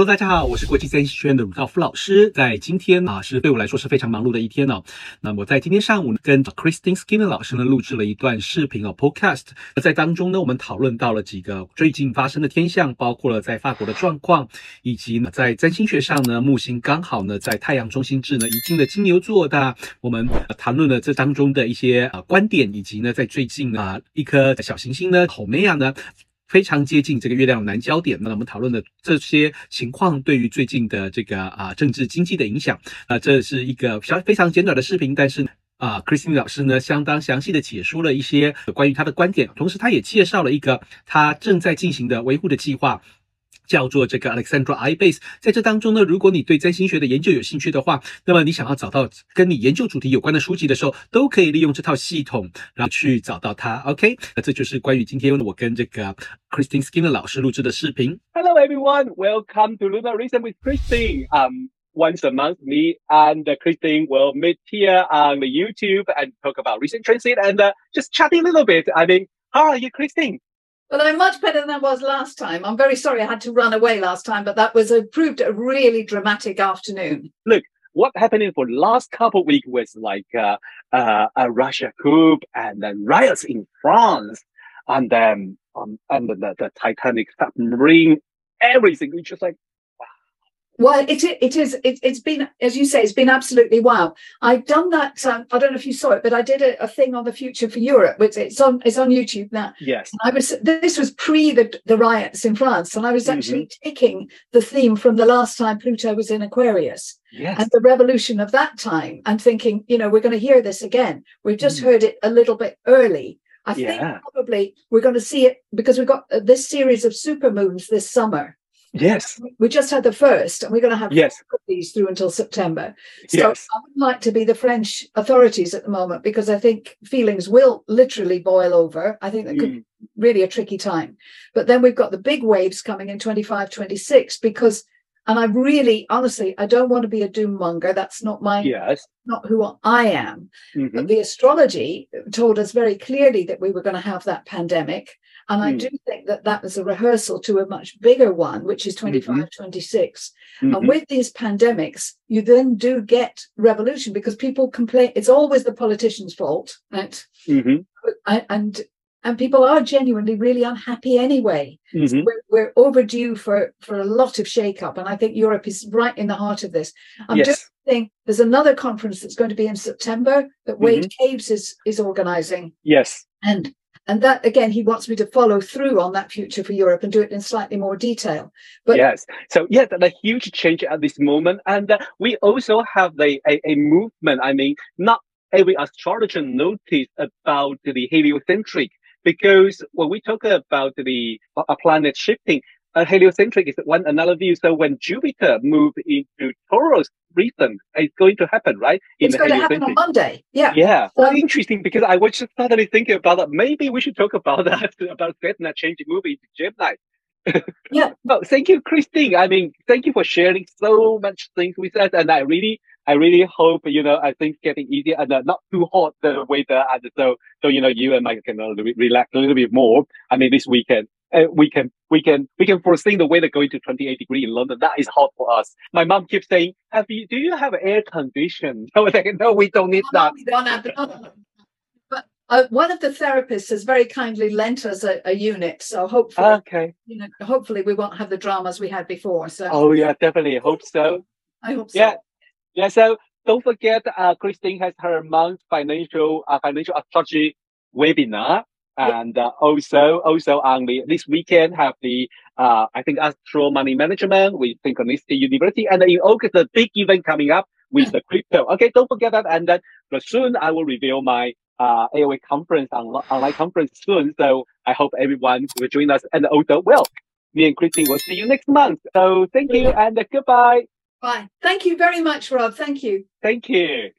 Hello，大家好，我是国际三星学院的鲁道夫老师。在今天啊，是对我来说是非常忙碌的一天哦。那么在今天上午呢，跟 Christine Skinner 老师呢录制了一段视频哦，Podcast。在当中呢，我们讨论到了几个最近发生的天象，包括了在法国的状况，以及呢在占星学上呢，木星刚好呢在太阳中心制呢已经的金牛座的，我们谈论了这当中的一些啊观点，以及呢在最近啊一颗小行星呢 h o m e a 呢。非常接近这个月亮南焦点。那我们讨论的这些情况对于最近的这个啊政治经济的影响，啊，这是一个小非常简短的视频，但是啊，Christine 老师呢相当详细的解说了一些关于他的观点，同时他也介绍了一个他正在进行的维护的计划。叫做这个 Alexandra iBase，在这当中呢，如果你对占星学的研究有兴趣的话，那么你想要找到跟你研究主题有关的书籍的时候，都可以利用这套系统，然后去找到它。OK，那这就是关于今天我跟这个 Christine Skinner 老师录制的视频。Hello everyone, welcome to Lunar Reason with Christine. Um, once a month, me and Christine will meet here on the YouTube and talk about recent transit and uh, just chatting a little bit. I mean, how are you, Christine? Well, I'm much better than I was last time. I'm very sorry I had to run away last time, but that was a proved a really dramatic afternoon. Look, what happened for the last couple of weeks was like uh, uh, a Russia coup and then riots in France, and then um, and the, the Titanic submarine, everything. It's just like well, it it is it, has been as you say, it's been absolutely wow. I've done that. Um, I don't know if you saw it, but I did a, a, thing on the future for Europe, which it's on it's on YouTube now. Yes, I was this was pre the, the riots in France, and I was actually mm-hmm. taking the theme from the last time Pluto was in Aquarius. Yes. And the revolution of that time, and thinking, you know, we're going to hear this again. We've just mm. heard it a little bit early. I yeah. think probably we're going to see it because we've got uh, this series of super moons this summer. Yes. We just had the first, and we're going to have yes. these through until September. So yes. I would like to be the French authorities at the moment because I think feelings will literally boil over. I think that could mm. be really a tricky time. But then we've got the big waves coming in 25, 26 because and I really, honestly, I don't want to be a doom monger. That's not my, yes. not who I am. Mm-hmm. But the astrology told us very clearly that we were going to have that pandemic. And mm. I do think that that was a rehearsal to a much bigger one, which is 25, mm-hmm. 26. Mm-hmm. And with these pandemics, you then do get revolution because people complain. It's always the politician's fault, right? Mm-hmm. And and people are genuinely really unhappy anyway. Mm-hmm. So we're, we're, overdue for for a lot of shake-up, and I think Europe is right in the heart of this. I'm yes. just saying there's another conference that's going to be in September that Wade mm-hmm. Caves is is organising. Yes, and and that again, he wants me to follow through on that future for Europe and do it in slightly more detail. But yes, so yes, a huge change at this moment, and uh, we also have a, a a movement. I mean, not every astrologer noticed about the heliocentric because when we talk about the a planet shifting, a heliocentric is one another view. So when Jupiter moved into Taurus recent, it's going to happen, right? In it's going to happen on Monday. Yeah. Yeah. Well, interesting because I was just suddenly thinking about that. Maybe we should talk about that, about that change movie into Gemini. yeah. well, thank you, Christine. I mean, thank you for sharing so much things with us. And I really I really hope you know I think getting easier and uh, not too hot the weather, and so so you know you and Mike can uh, relax a little bit more. I mean, this weekend uh, we can we can we can foresee the weather going to 28 degree in London. That is hot for us. My mom keeps saying, "Have you? Do you have air condition?" No, no, we don't need no, that. We don't have the, but uh, one of the therapists has very kindly lent us a, a, unit, so hopefully, okay, you know, hopefully we won't have the dramas we had before. So, oh yeah, definitely hope so. I hope so. Yeah. Yeah, so don't forget, uh, Christine has her month financial uh, financial astrology webinar, and uh, also also on the this weekend have the uh, I think Astro Money Management with Synchronicity University, and in August the big event coming up with the crypto. Okay, don't forget that, and then soon I will reveal my uh, AOA conference on, online conference soon. So I hope everyone will join us, and also well, me and Christine will see you next month. So thank you and goodbye. Bye. Thank you very much, Rob. Thank you. Thank you.